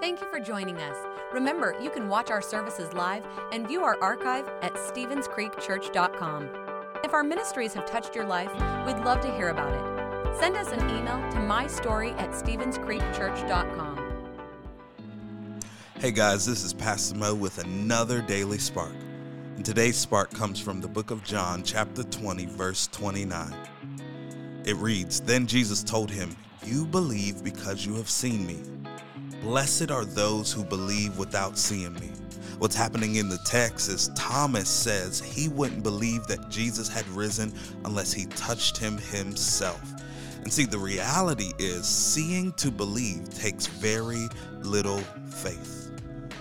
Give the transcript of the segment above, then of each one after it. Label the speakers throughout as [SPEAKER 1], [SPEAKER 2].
[SPEAKER 1] Thank you for joining us. Remember, you can watch our services live and view our archive at StevensCreekChurch.com. If our ministries have touched your life, we'd love to hear about it. Send us an email to mystory at StevensCreekChurch.com.
[SPEAKER 2] Hey guys, this is Pastor Mo with another Daily Spark. And today's spark comes from the book of John, chapter 20, verse 29. It reads Then Jesus told him, You believe because you have seen me. Blessed are those who believe without seeing me. What's happening in the text is Thomas says he wouldn't believe that Jesus had risen unless he touched him himself. And see, the reality is seeing to believe takes very little faith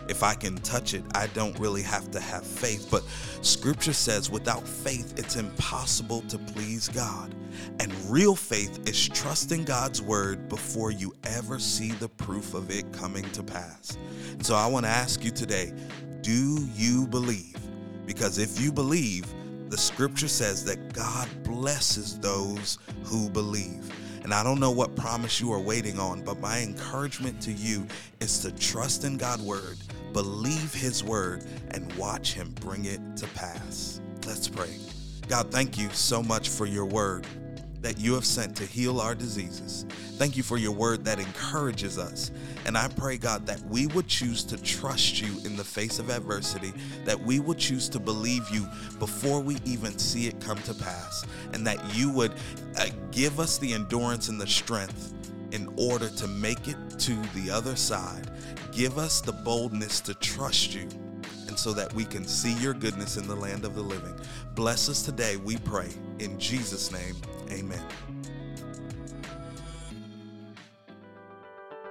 [SPEAKER 2] if I can touch it, I don't really have to have faith. But scripture says without faith, it's impossible to please God. And real faith is trusting God's word before you ever see the proof of it coming to pass. And so I want to ask you today do you believe? Because if you believe, the scripture says that God blesses those who believe. And I don't know what promise you are waiting on, but my encouragement to you is to trust in God's word believe his word, and watch him bring it to pass. Let's pray. God, thank you so much for your word that you have sent to heal our diseases. Thank you for your word that encourages us. And I pray, God, that we would choose to trust you in the face of adversity, that we would choose to believe you before we even see it come to pass, and that you would uh, give us the endurance and the strength in order to make it to the other side. Give us the boldness to trust you and so that we can see your goodness in the land of the living. Bless us today, we pray. In Jesus' name, amen.